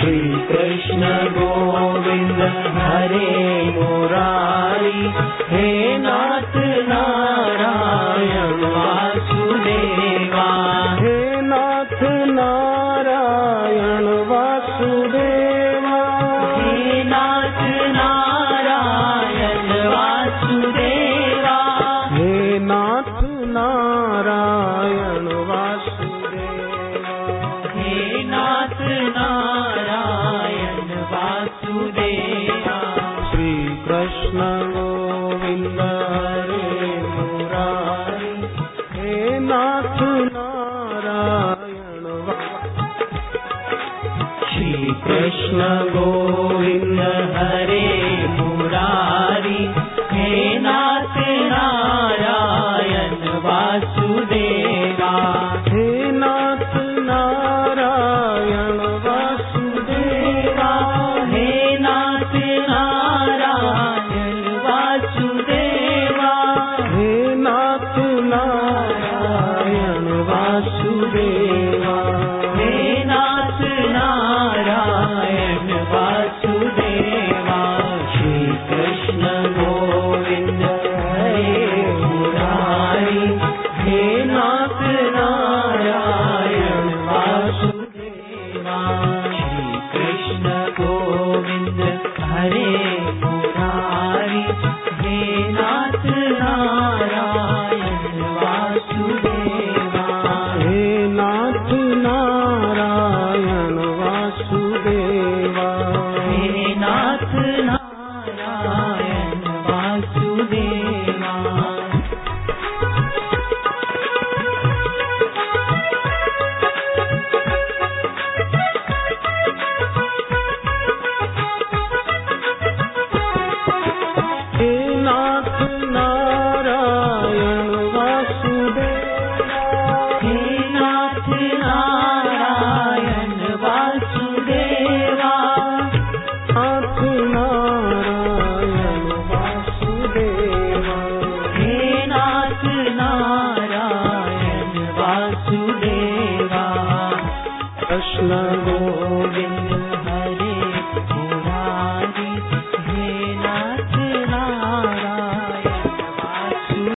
श्रीकृष्ण गोविन्द हरे मुरारी हे नाथ नारायण वासुदेवा। हे नाथ नारायण वासुदेवा। हे नाथ नारायण वासुदेवा। हे नाथ नारायण श्रीकृष्ण गोविन्द हरे मुरारी हे नाथ नारायण श्रीकृष्ण गोविन्द हरे मुरारी हे नाथ नारायण वासुदेवा वासुदेवा नारायण वासुदेवा कृष्ण